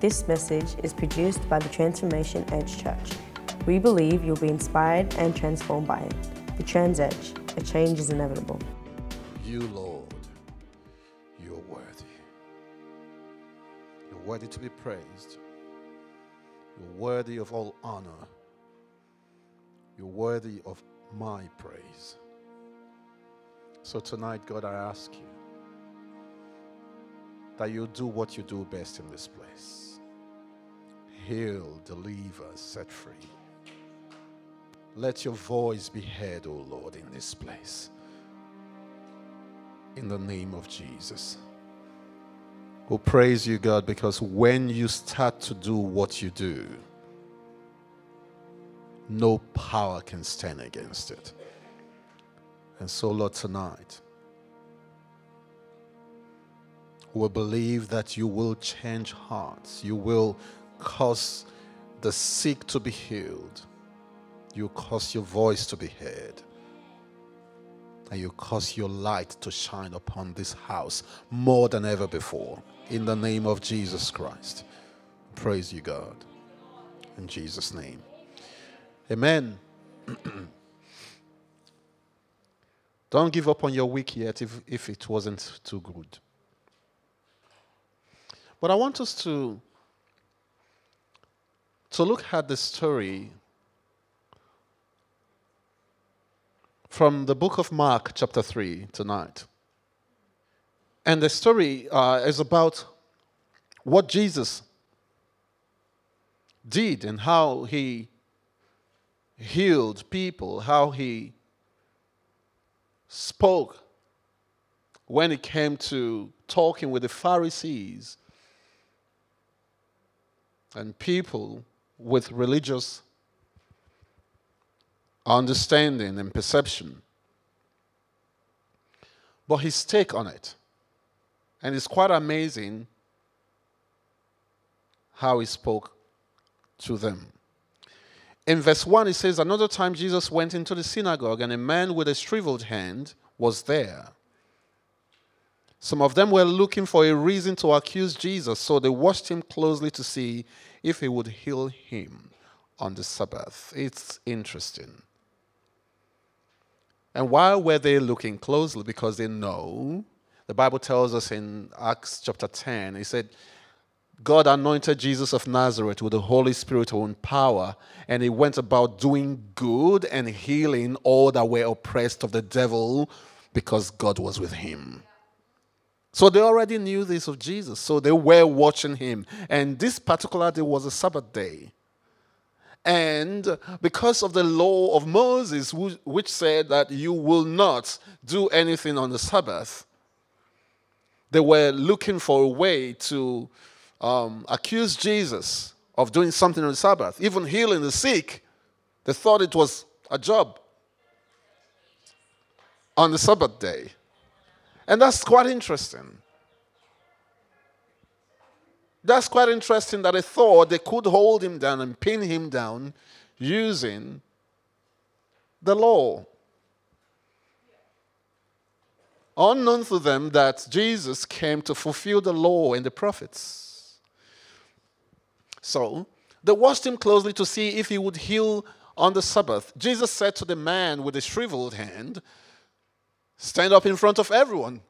This message is produced by the Transformation Edge Church. We believe you'll be inspired and transformed by it. The Trans Edge, a change is inevitable. You, Lord, you're worthy. You're worthy to be praised. You're worthy of all honor. You're worthy of my praise. So tonight, God, I ask you that you do what you do best in this place heal, deliver, set free. Let your voice be heard, O Lord, in this place. In the name of Jesus. We praise you, God, because when you start to do what you do, no power can stand against it. And so, Lord, tonight, we believe that you will change hearts. You will cause the sick to be healed. You cause your voice to be heard. And you cause your light to shine upon this house more than ever before. In the name of Jesus Christ. Praise you, God. In Jesus' name. Amen. Don't give up on your week yet if, if it wasn't too good. But I want us to, to look at the story from the book of Mark, chapter 3, tonight. And the story uh, is about what Jesus did and how he healed people, how he spoke when it came to talking with the Pharisees and people with religious understanding and perception. But his take on it. And it's quite amazing how he spoke to them. In verse 1, it says, Another time Jesus went into the synagogue, and a man with a shriveled hand was there. Some of them were looking for a reason to accuse Jesus, so they watched him closely to see if he would heal him on the Sabbath. It's interesting. And why were they looking closely? Because they know, the Bible tells us in Acts chapter 10, he said, God anointed Jesus of Nazareth with the Holy Spirit and power, and he went about doing good and healing all that were oppressed of the devil because God was with him. So they already knew this of Jesus. So they were watching him. And this particular day was a Sabbath day. And because of the law of Moses, which said that you will not do anything on the Sabbath, they were looking for a way to um, accuse Jesus of doing something on the Sabbath, even healing the sick. They thought it was a job on the Sabbath day. And that's quite interesting. That's quite interesting that they thought they could hold him down and pin him down using the law. Unknown to them that Jesus came to fulfill the law and the prophets. So they watched him closely to see if he would heal on the Sabbath. Jesus said to the man with the shriveled hand, Stand up in front of everyone.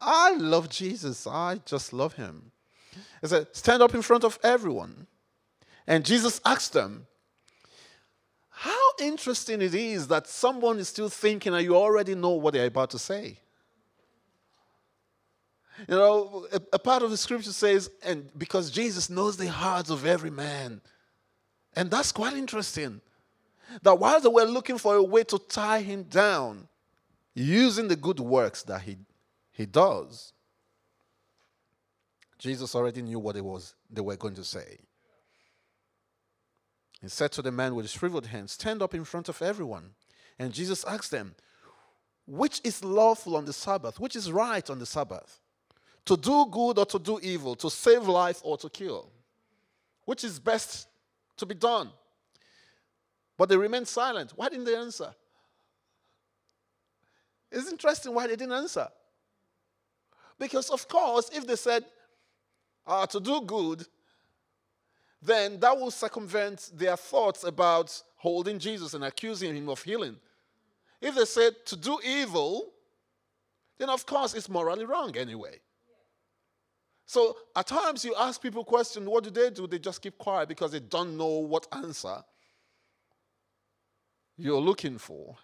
I love Jesus. I just love him. He said, Stand up in front of everyone. And Jesus asked them, How interesting it is that someone is still thinking and you already know what they're about to say. You know, a, a part of the scripture says, and because Jesus knows the hearts of every man. And that's quite interesting. That while they were looking for a way to tie him down, using the good works that he, he does, Jesus already knew what it was they were going to say. He said to the man with his shriveled hands, Stand up in front of everyone. And Jesus asked them, Which is lawful on the Sabbath? Which is right on the Sabbath? To do good or to do evil? To save life or to kill? Which is best to be done? But they remained silent. Why didn't they answer? It's interesting why they didn't answer. Because, of course, if they said, are to do good, then that will circumvent their thoughts about holding Jesus and accusing him of healing. If they said to do evil, then of course it's morally wrong anyway. So at times you ask people questions, what do they do? They just keep quiet because they don't know what answer you're looking for.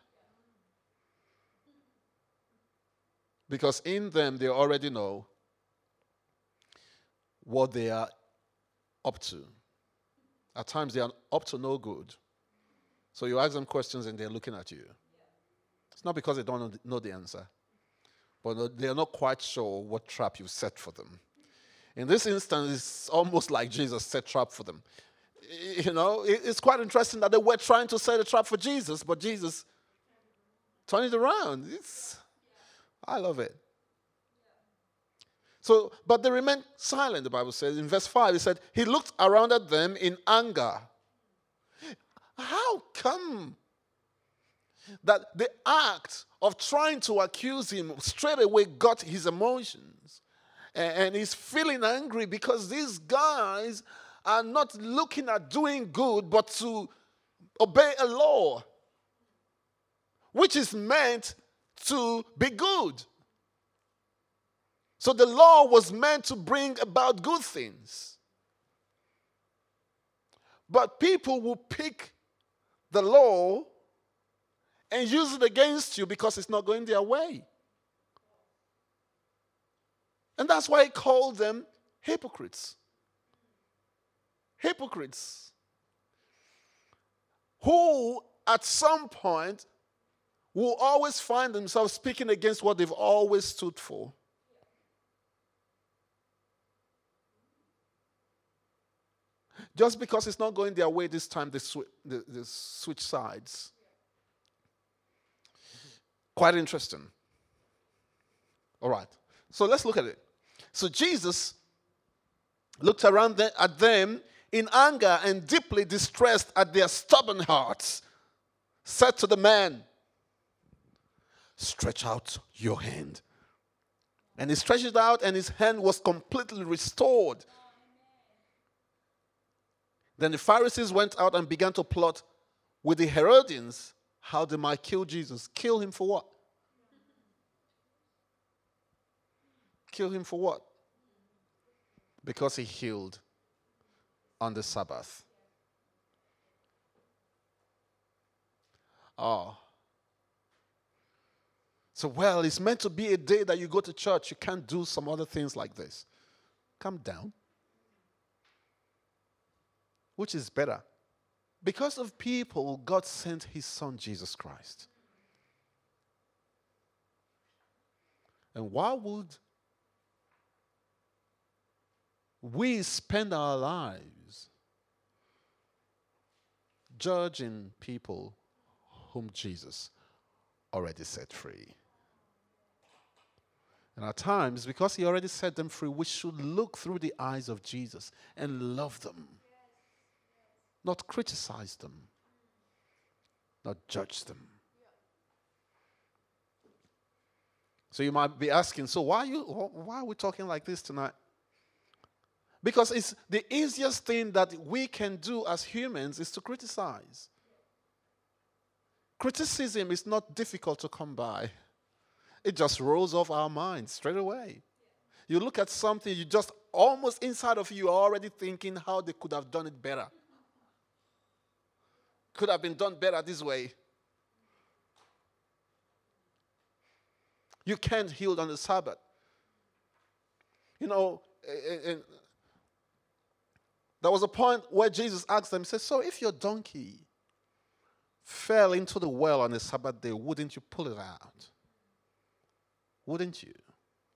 Because in them they already know what they are up to. At times they are up to no good. So you ask them questions and they're looking at you. It's not because they don't know the answer, but they're not quite sure what trap you've set for them. In this instance, it's almost like Jesus set trap for them. You know, it's quite interesting that they were trying to set a trap for Jesus, but Jesus turned it around. It's, I love it. So, but they remained silent, the Bible says. In verse 5, it said, He looked around at them in anger. How come that the act of trying to accuse him straight away got his emotions? And he's feeling angry because these guys are not looking at doing good, but to obey a law, which is meant to be good. So the law was meant to bring about good things. But people will pick the law and use it against you because it's not going their way. And that's why he called them hypocrites. Hypocrites. Who at some point will always find themselves speaking against what they've always stood for. Just because it's not going their way this time, they, sw- they, they switch sides. Quite interesting. All right. So let's look at it. So Jesus looked around at them in anger and deeply distressed at their stubborn hearts, said to the man, Stretch out your hand. And he stretched it out, and his hand was completely restored. Then the Pharisees went out and began to plot with the Herodians how they might kill Jesus. Kill him for what? Kill him for what? Because he healed on the Sabbath. Oh. So, well, it's meant to be a day that you go to church. You can't do some other things like this. Come down. Which is better? Because of people, God sent his son Jesus Christ. And why would we spend our lives judging people whom Jesus already set free. And at times, because he already set them free, we should look through the eyes of Jesus and love them, not criticize them, not judge them. So you might be asking, so why are, you, why are we talking like this tonight? Because it's the easiest thing that we can do as humans is to criticize. Criticism is not difficult to come by. It just rolls off our minds straight away. You look at something, you just almost inside of you are already thinking how they could have done it better. Could have been done better this way. You can't heal on the Sabbath. You know, there was a point where Jesus asked them, He said, So if your donkey fell into the well on the Sabbath day, wouldn't you pull it out? Wouldn't you?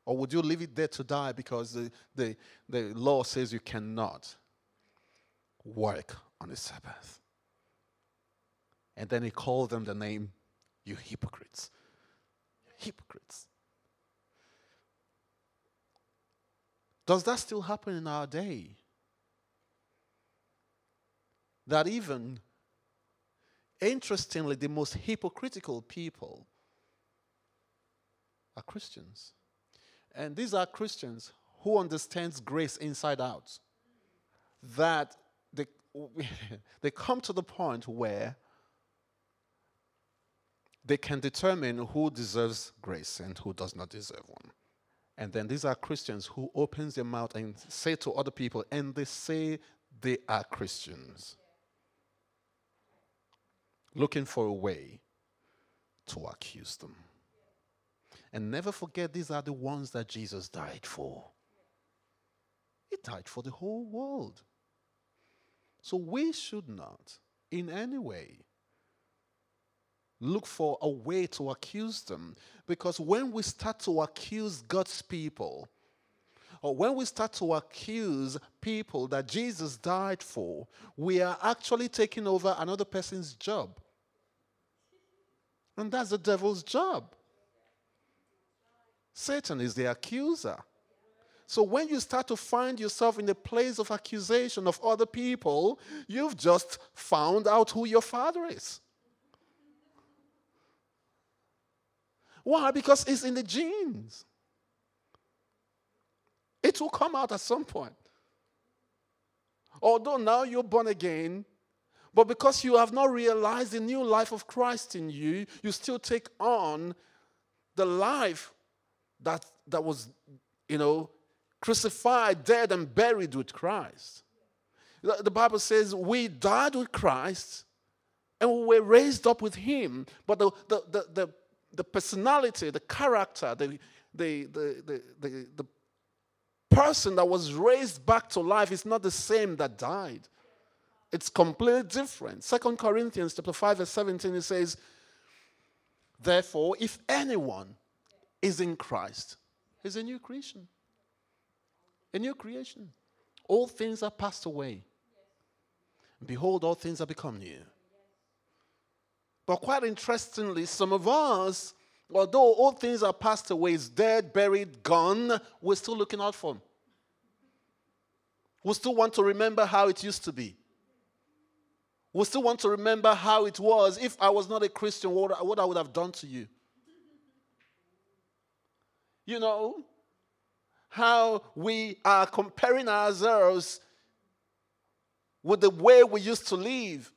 Or would you leave it there to die because the, the, the law says you cannot work on the Sabbath? And then he called them the name, You hypocrites. Hypocrites. Does that still happen in our day? That even, interestingly, the most hypocritical people are Christians. And these are Christians who understands grace inside out that they, they come to the point where they can determine who deserves grace and who does not deserve one. And then these are Christians who opens their mouth and say to other people, and they say they are Christians. Looking for a way to accuse them. And never forget, these are the ones that Jesus died for. He died for the whole world. So we should not, in any way, look for a way to accuse them. Because when we start to accuse God's people, or when we start to accuse people that Jesus died for, we are actually taking over another person's job. And that's the devil's job. Satan is the accuser. So when you start to find yourself in the place of accusation of other people, you've just found out who your father is. Why? Because it's in the genes. It will come out at some point. Although now you're born again, but because you have not realized the new life of Christ in you, you still take on the life that, that was, you know, crucified, dead, and buried with Christ. The, Bible says we died with Christ and we were raised up with Him. But the, the, the, the, the personality, the character, the, the, the, the, the, the person that was raised back to life is not the same that died. It's completely different. Second Corinthians chapter 5, verse 17, it says, Therefore, if anyone is in Christ, he's a new creation. A new creation. All things are passed away. Behold, all things are become new. But quite interestingly, some of us, although all things are passed away, is dead, buried, gone, we're still looking out for them. We still want to remember how it used to be. We still want to remember how it was. If I was not a Christian, what, what I would have done to you. You know, how we are comparing ourselves with the way we used to live.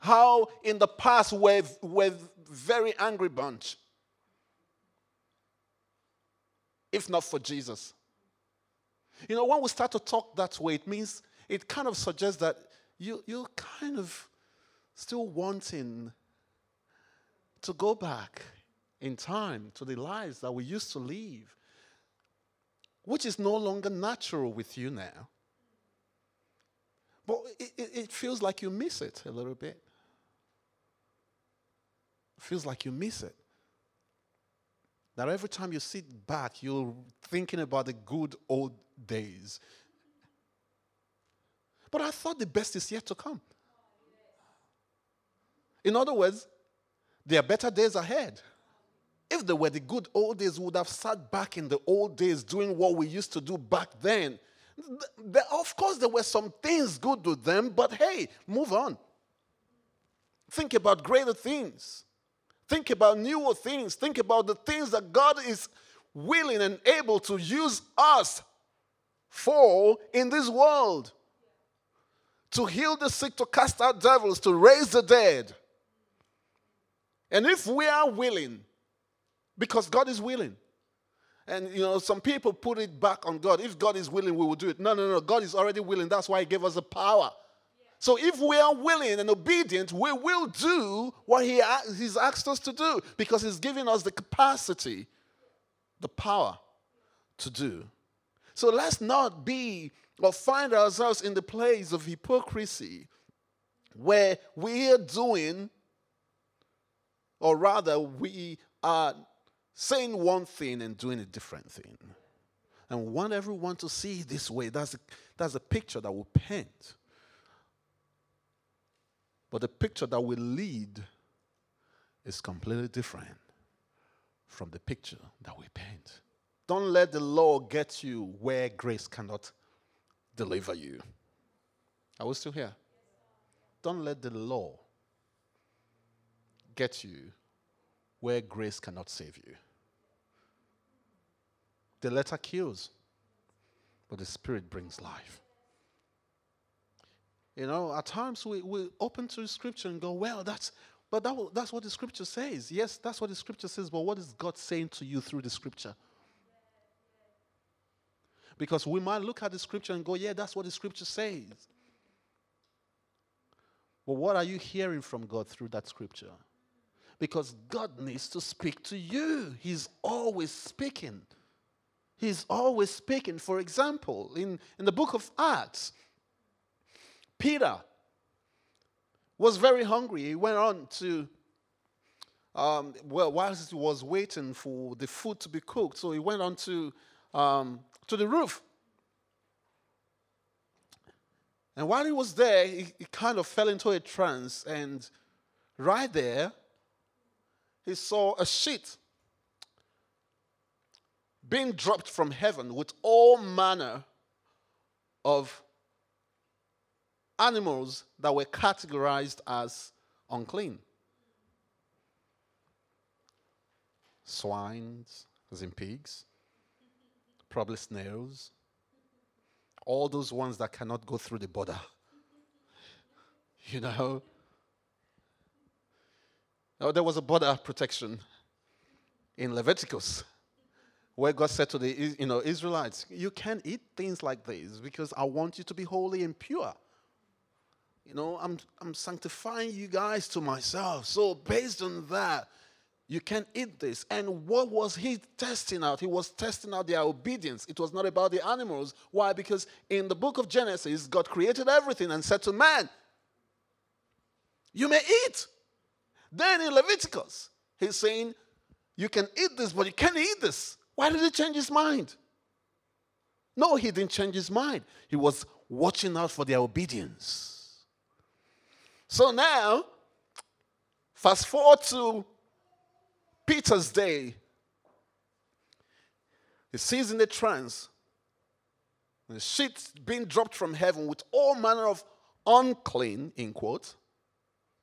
How in the past we're, we're very angry bunch. If not for Jesus. You know, when we start to talk that way, it means it kind of suggests that you, you're kind of still wanting to go back in time to the lives that we used to live, which is no longer natural with you now. But it, it, it feels like you miss it a little bit. Feels like you miss it. That every time you sit back, you're thinking about the good old days. But I thought the best is yet to come. In other words, there are better days ahead. If there were the good old days, we would have sat back in the old days doing what we used to do back then. of course, there were some things good with them, but hey, move on. Think about greater things. Think about newer things. Think about the things that God is willing and able to use us for in this world to heal the sick, to cast out devils, to raise the dead. And if we are willing, because God is willing, and you know, some people put it back on God. If God is willing, we will do it. No, no, no. God is already willing. That's why He gave us the power. So if we are willing and obedient, we will do what he, He's asked us to do because He's giving us the capacity, the power to do. So let's not be or find ourselves in the place of hypocrisy where we are doing, or rather, we are saying one thing and doing a different thing. And want everyone to see this way. That's a, that's a picture that will paint. But the picture that we lead is completely different from the picture that we paint. Don't let the law get you where grace cannot deliver you. Are we still here? Don't let the law get you where grace cannot save you. The letter kills, but the spirit brings life. You know, at times we, we open to the scripture and go, well, that's, but that, that's what the scripture says. Yes, that's what the scripture says, but what is God saying to you through the scripture? Because we might look at the scripture and go, yeah, that's what the scripture says. But what are you hearing from God through that scripture? Because God needs to speak to you. He's always speaking. He's always speaking. For example, in, in the book of Acts, Peter was very hungry. He went on to, um, well, whilst he was waiting for the food to be cooked, so he went on to, um, to the roof. And while he was there, he, he kind of fell into a trance, and right there, he saw a sheet being dropped from heaven with all manner of animals that were categorized as unclean. Swines, as in pigs, probably snails, all those ones that cannot go through the border. You know? Oh, there was a border protection in Leviticus where God said to the you know, Israelites, You can't eat things like these because I want you to be holy and pure. You know, I'm, I'm sanctifying you guys to myself. So, based on that, you can eat this. And what was he testing out? He was testing out their obedience. It was not about the animals. Why? Because in the book of Genesis, God created everything and said to man, You may eat. Then in Leviticus, he's saying, You can eat this, but you can't eat this. Why did he change his mind? No, he didn't change his mind. He was watching out for their obedience. So now, fast forward to Peter's day. He sees in the trance the sheet being dropped from heaven with all manner of unclean, in quotes,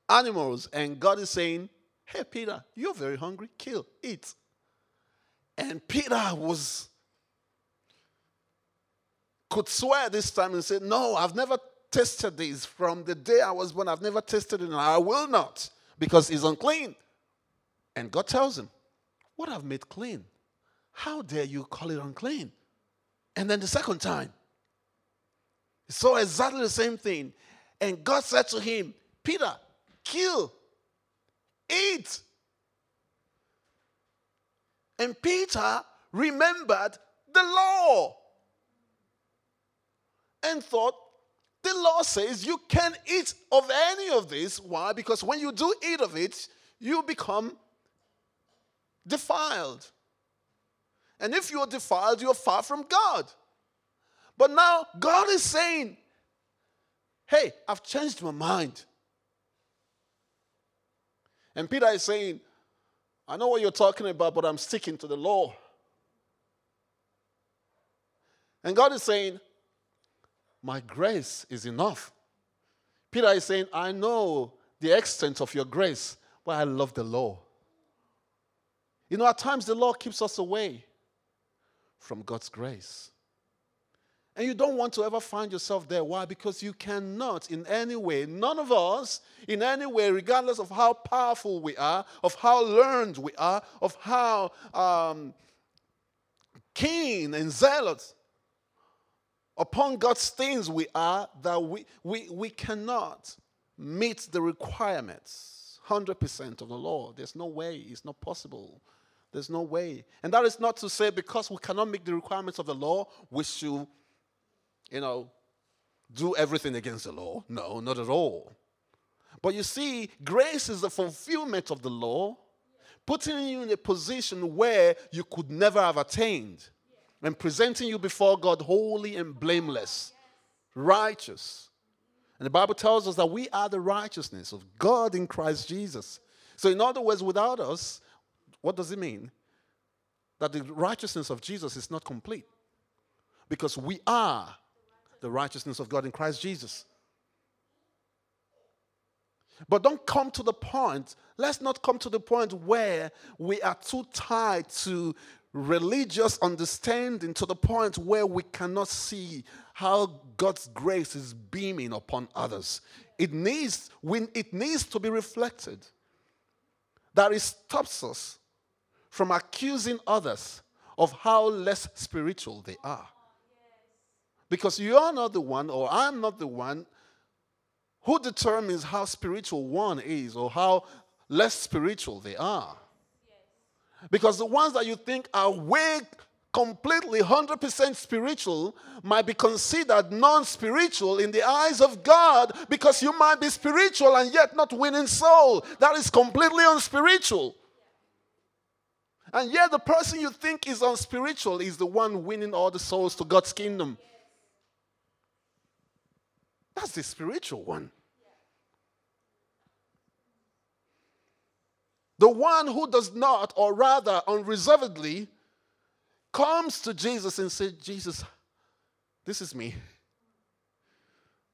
animals. And God is saying, Hey, Peter, you're very hungry. Kill, eat. And Peter was, could swear this time and say, No, I've never tasted this from the day I was born. I've never tasted it, and I will not because it's unclean. And God tells him, What I've made clean, how dare you call it unclean? And then the second time, he saw exactly the same thing. And God said to him, Peter, kill, eat. And Peter remembered the law and thought, the law says you can't eat of any of this. Why? Because when you do eat of it, you become defiled. And if you're defiled, you're far from God. But now God is saying, Hey, I've changed my mind. And Peter is saying, I know what you're talking about, but I'm sticking to the law. And God is saying, my grace is enough. Peter is saying, I know the extent of your grace, but I love the law. You know, at times the law keeps us away from God's grace. And you don't want to ever find yourself there. Why? Because you cannot, in any way, none of us, in any way, regardless of how powerful we are, of how learned we are, of how um, keen and zealous upon God's things we are that we, we, we cannot meet the requirements 100% of the law. There's no way, it's not possible. There's no way. And that is not to say because we cannot meet the requirements of the law, we should, you know, do everything against the law. No, not at all. But you see, grace is the fulfillment of the law, putting you in a position where you could never have attained and presenting you before God holy and blameless, righteous. And the Bible tells us that we are the righteousness of God in Christ Jesus. So, in other words, without us, what does it mean? That the righteousness of Jesus is not complete. Because we are the righteousness of God in Christ Jesus. But don't come to the point, let's not come to the point where we are too tied to religious understanding to the point where we cannot see how God's grace is beaming upon others. It needs, when it needs to be reflected. That it stops us from accusing others of how less spiritual they are. Because you are not the one, or I'm not the one, who determines how spiritual one is or how less spiritual they are. Because the ones that you think are way completely 100% spiritual might be considered non spiritual in the eyes of God because you might be spiritual and yet not winning soul. That is completely unspiritual. And yet, the person you think is unspiritual is the one winning all the souls to God's kingdom. That's the spiritual one. The one who does not, or rather unreservedly, comes to Jesus and says, Jesus, this is me.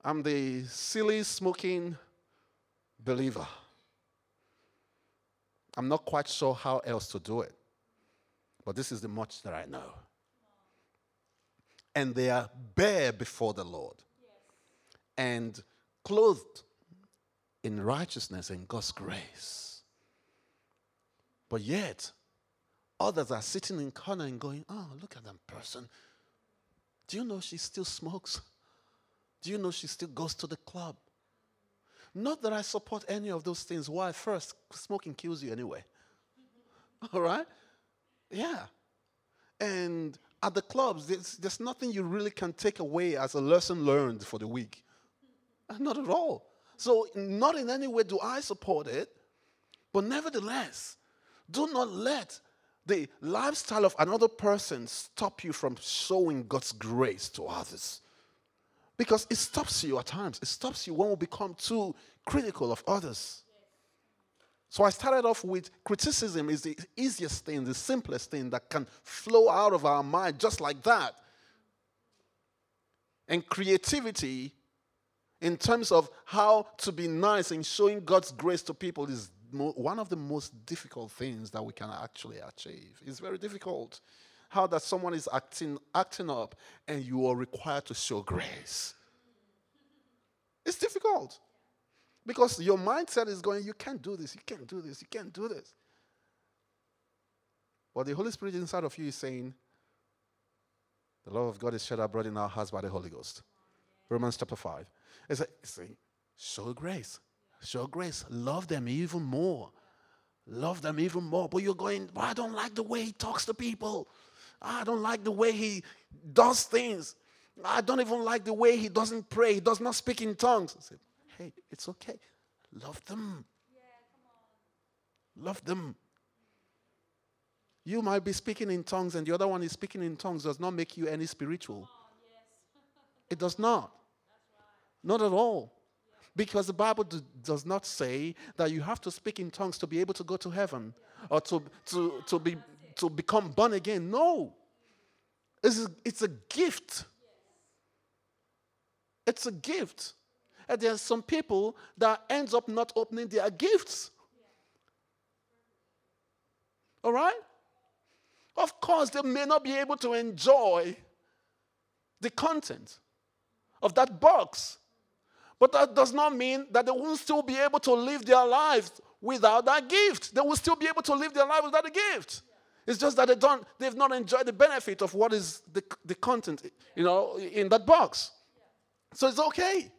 I'm the silly, smoking believer. I'm not quite sure how else to do it, but this is the much that I know. And they are bare before the Lord and clothed in righteousness and God's grace. But yet, others are sitting in corner and going, Oh, look at that person. Do you know she still smokes? Do you know she still goes to the club? Not that I support any of those things. Why? First, smoking kills you anyway. All right? Yeah. And at the clubs, there's, there's nothing you really can take away as a lesson learned for the week. Uh, not at all. So, not in any way do I support it, but nevertheless, do not let the lifestyle of another person stop you from showing God's grace to others. Because it stops you at times. It stops you when we become too critical of others. So I started off with criticism is the easiest thing, the simplest thing that can flow out of our mind just like that. And creativity in terms of how to be nice and showing God's grace to people is one of the most difficult things that we can actually achieve. It's very difficult. How that someone is acting acting up and you are required to show grace. It's difficult. Because your mindset is going, you can't do this, you can't do this, you can't do this. But the Holy Spirit inside of you is saying, the love of God is shed abroad in our hearts by the Holy Ghost. Romans chapter 5. It's, a, show grace. Show grace. Love them even more. Love them even more. But you're going, but I don't like the way he talks to people. I don't like the way he does things. I don't even like the way he doesn't pray. He does not speak in tongues. I said, hey, it's okay. Love them. Love them. You might be speaking in tongues, and the other one is speaking in tongues, does not make you any spiritual. Oh, it does not. Not at all. Because the Bible do, does not say that you have to speak in tongues to be able to go to heaven or to, to, to, be, to become born again. No. It's a, it's a gift. It's a gift. And there are some people that ends up not opening their gifts. All right? Of course, they may not be able to enjoy the content of that box but that does not mean that they won't still be able to live their lives without that gift. They will still be able to live their life without the gift. It's just that they don't, they've not enjoyed the benefit of what is the, the content, you know, in that box. So it's okay.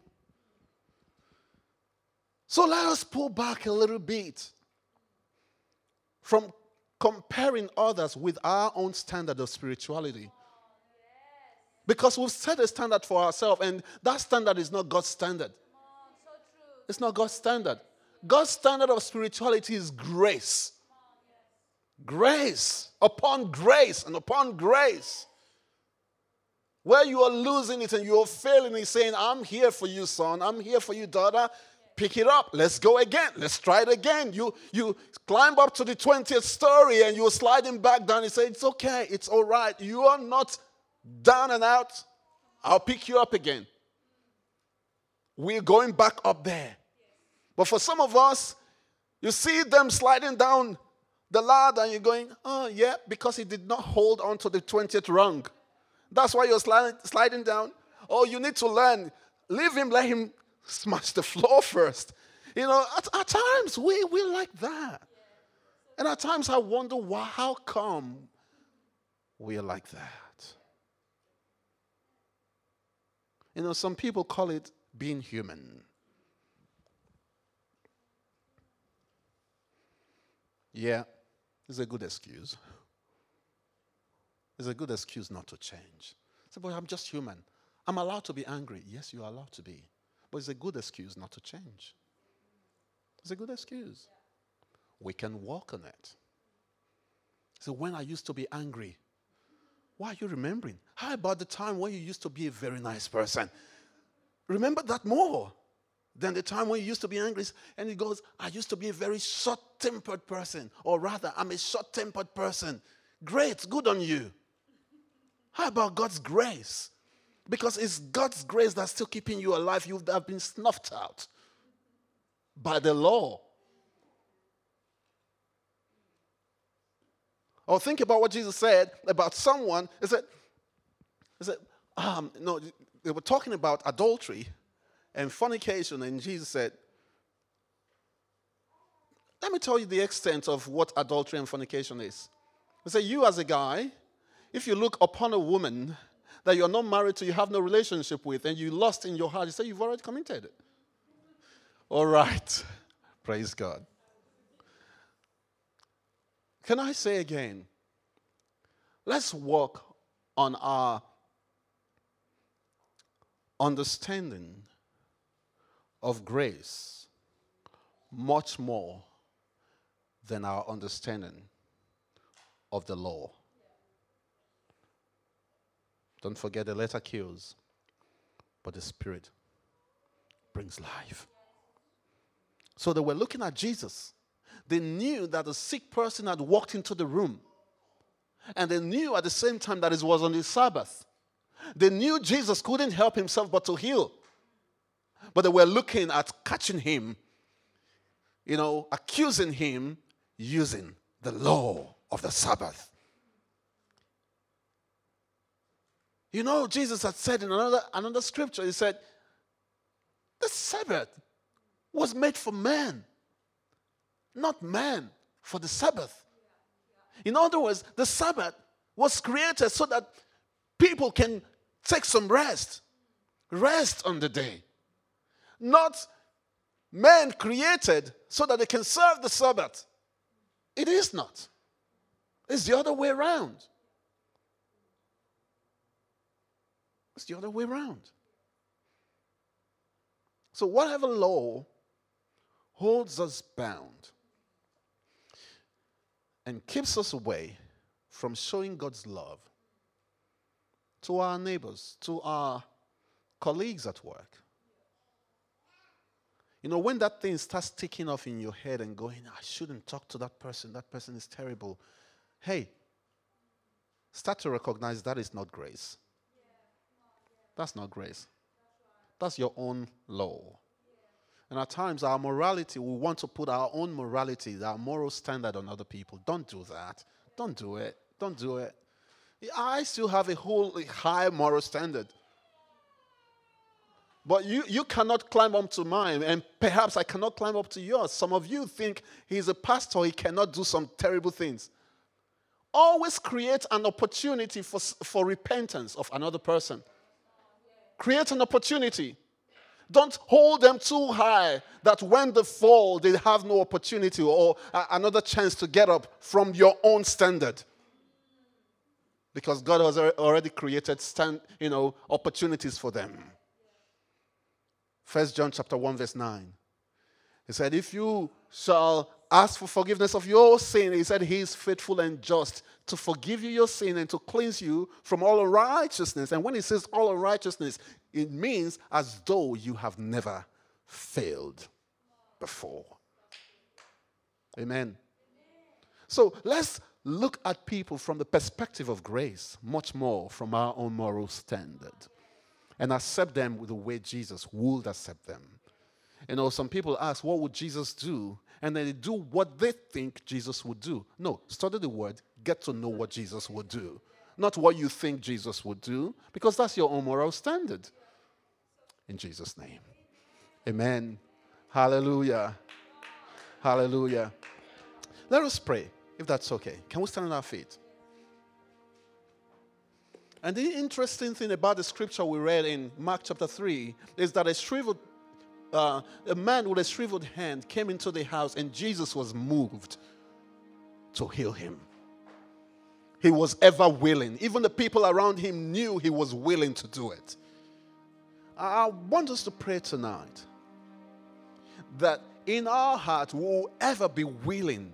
So let us pull back a little bit from comparing others with our own standard of spirituality. Because we've set a standard for ourselves, and that standard is not God's standard. It's not God's standard. God's standard of spirituality is grace. Grace upon grace and upon grace. Where you are losing it and you are failing, He's saying, I'm here for you, son. I'm here for you, daughter. Pick it up. Let's go again. Let's try it again. You, you climb up to the 20th story and you're sliding back down. He said, It's okay. It's all right. You are not down and out, I'll pick you up again. We're going back up there. But for some of us, you see them sliding down the ladder and you're going, oh, yeah, because he did not hold on to the 20th rung. That's why you're sliding, sliding down. Oh, you need to learn. Leave him, let him smash the floor first. You know, at, at times we, we like that. And at times I wonder why, how come we're like that? You know, some people call it being human. Yeah, it's a good excuse. It's a good excuse not to change. Say, boy, I'm just human. I'm allowed to be angry. Yes, you are allowed to be. But it's a good excuse not to change. It's a good excuse. We can walk on it. So when I used to be angry, why are you remembering? How about the time when you used to be a very nice person? Remember that more than the time when you used to be angry. And he goes, I used to be a very short tempered person, or rather, I'm a short tempered person. Great, good on you. How about God's grace? Because it's God's grace that's still keeping you alive. You have been snuffed out by the law. Or think about what Jesus said about someone. He said, he said um, no, they were talking about adultery and fornication, and Jesus said, Let me tell you the extent of what adultery and fornication is. He said, You as a guy, if you look upon a woman that you're not married to, you have no relationship with, and you lust in your heart, you say you've already committed it. All right. Praise God. Can I say again? Let's work on our understanding of grace much more than our understanding of the law. Don't forget the letter kills, but the spirit brings life. So they were looking at Jesus. They knew that the sick person had walked into the room. And they knew at the same time that it was on the Sabbath. They knew Jesus couldn't help himself but to heal. But they were looking at catching him, you know, accusing him using the law of the Sabbath. You know, Jesus had said in another, another scripture, he said, the Sabbath was made for man, not man for the Sabbath. In other words, the Sabbath was created so that people can take some rest. Rest on the day. Not man created so that they can serve the Sabbath. It is not. It's the other way around. It's the other way around. So, whatever law holds us bound and keeps us away from showing God's love to our neighbors, to our colleagues at work. You know, when that thing starts ticking off in your head and going, I shouldn't talk to that person, that person is terrible. Hey, start to recognize that is not grace. That's not grace. That's your own law. And at times, our morality, we want to put our own morality, our moral standard on other people. Don't do that. Don't do it. Don't do it. I still have a whole high moral standard. But you, you cannot climb up to mine, and perhaps I cannot climb up to yours. Some of you think he's a pastor, he cannot do some terrible things. Always create an opportunity for, for repentance of another person. Create an opportunity. Don't hold them too high that when they fall, they have no opportunity or another chance to get up from your own standard because God has already created stand, you know, opportunities for them. First John chapter 1 verse 9. He said, "If you shall ask for forgiveness of your sin, he said he is faithful and just to forgive you your sin and to cleanse you from all unrighteousness." And when he says all unrighteousness, it means as though you have never failed before. Amen. So let's look at people from the perspective of grace, much more from our own moral standard, and accept them with the way Jesus would accept them. You know, some people ask, what would Jesus do? And then they do what they think Jesus would do. No, study the word, get to know what Jesus would do. Not what you think Jesus would do, because that's your own moral standard. In Jesus' name. Amen. Hallelujah. Hallelujah. Let us pray, if that's okay. Can we stand on our feet? And the interesting thing about the scripture we read in Mark chapter 3 is that a shriveled uh, a man with a shriveled hand came into the house and Jesus was moved to heal him. He was ever willing. Even the people around him knew he was willing to do it. I want us to pray tonight that in our heart we will ever be willing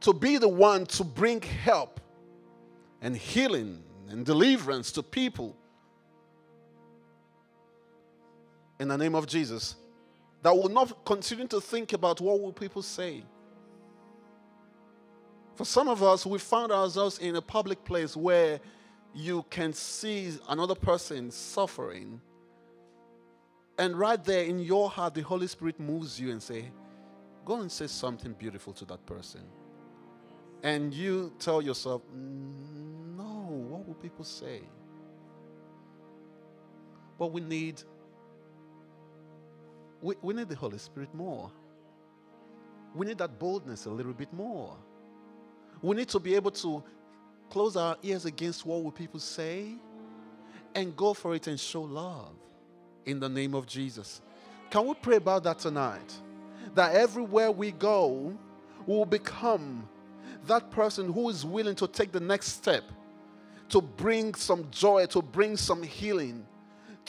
to be the one to bring help and healing and deliverance to people in the name of Jesus that will not continue to think about what will people say. For some of us, we found ourselves in a public place where you can see another person suffering. And right there in your heart, the Holy Spirit moves you and say, go and say something beautiful to that person. And you tell yourself, no, what will people say? But we need we, we need the Holy Spirit more. We need that boldness a little bit more. We need to be able to close our ears against what will people say and go for it and show love in the name of Jesus. Can we pray about that tonight? That everywhere we go, we will become that person who is willing to take the next step to bring some joy, to bring some healing,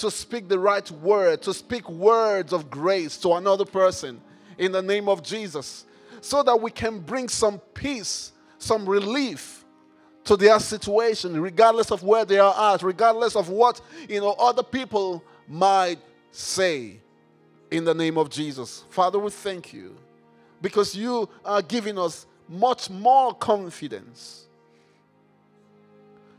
to speak the right word, to speak words of grace to another person in the name of Jesus, so that we can bring some peace, some relief to their situation, regardless of where they are at, regardless of what you know other people might say. In the name of Jesus, Father, we thank you because you are giving us much more confidence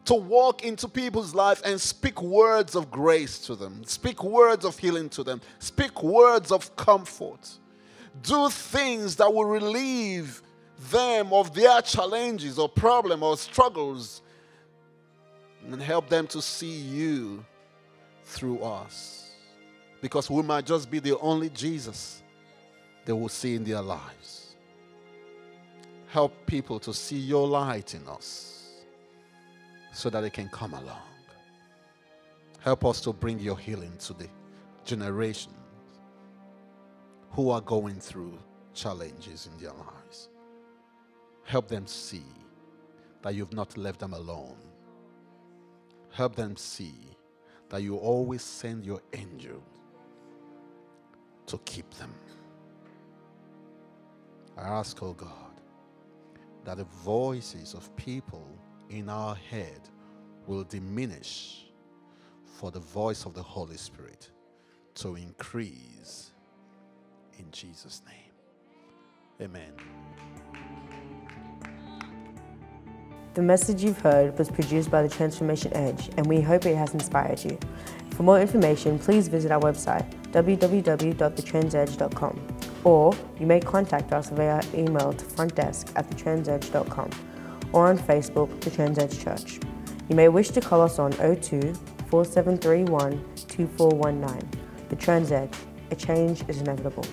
to walk into people's life and speak words of grace to them, speak words of healing to them, speak words of comfort. Do things that will relieve them of their challenges or problems or struggles and help them to see you through us. Because we might just be the only Jesus they will see in their lives. Help people to see your light in us so that they can come along. Help us to bring your healing to the generations who are going through challenges in their lives. Help them see that you've not left them alone. Help them see that you always send your angel to keep them. I ask, oh God, that the voices of people in our head will diminish for the voice of the Holy Spirit to increase in Jesus' name. Amen. The message you've heard was produced by the Transformation Edge, and we hope it has inspired you. For more information, please visit our website www.thetransedge.com or you may contact us via email to frontdesk at thetransedge.com or on Facebook, The Transedge Church. You may wish to call us on 02 4731 2419. The Transedge, a change is inevitable.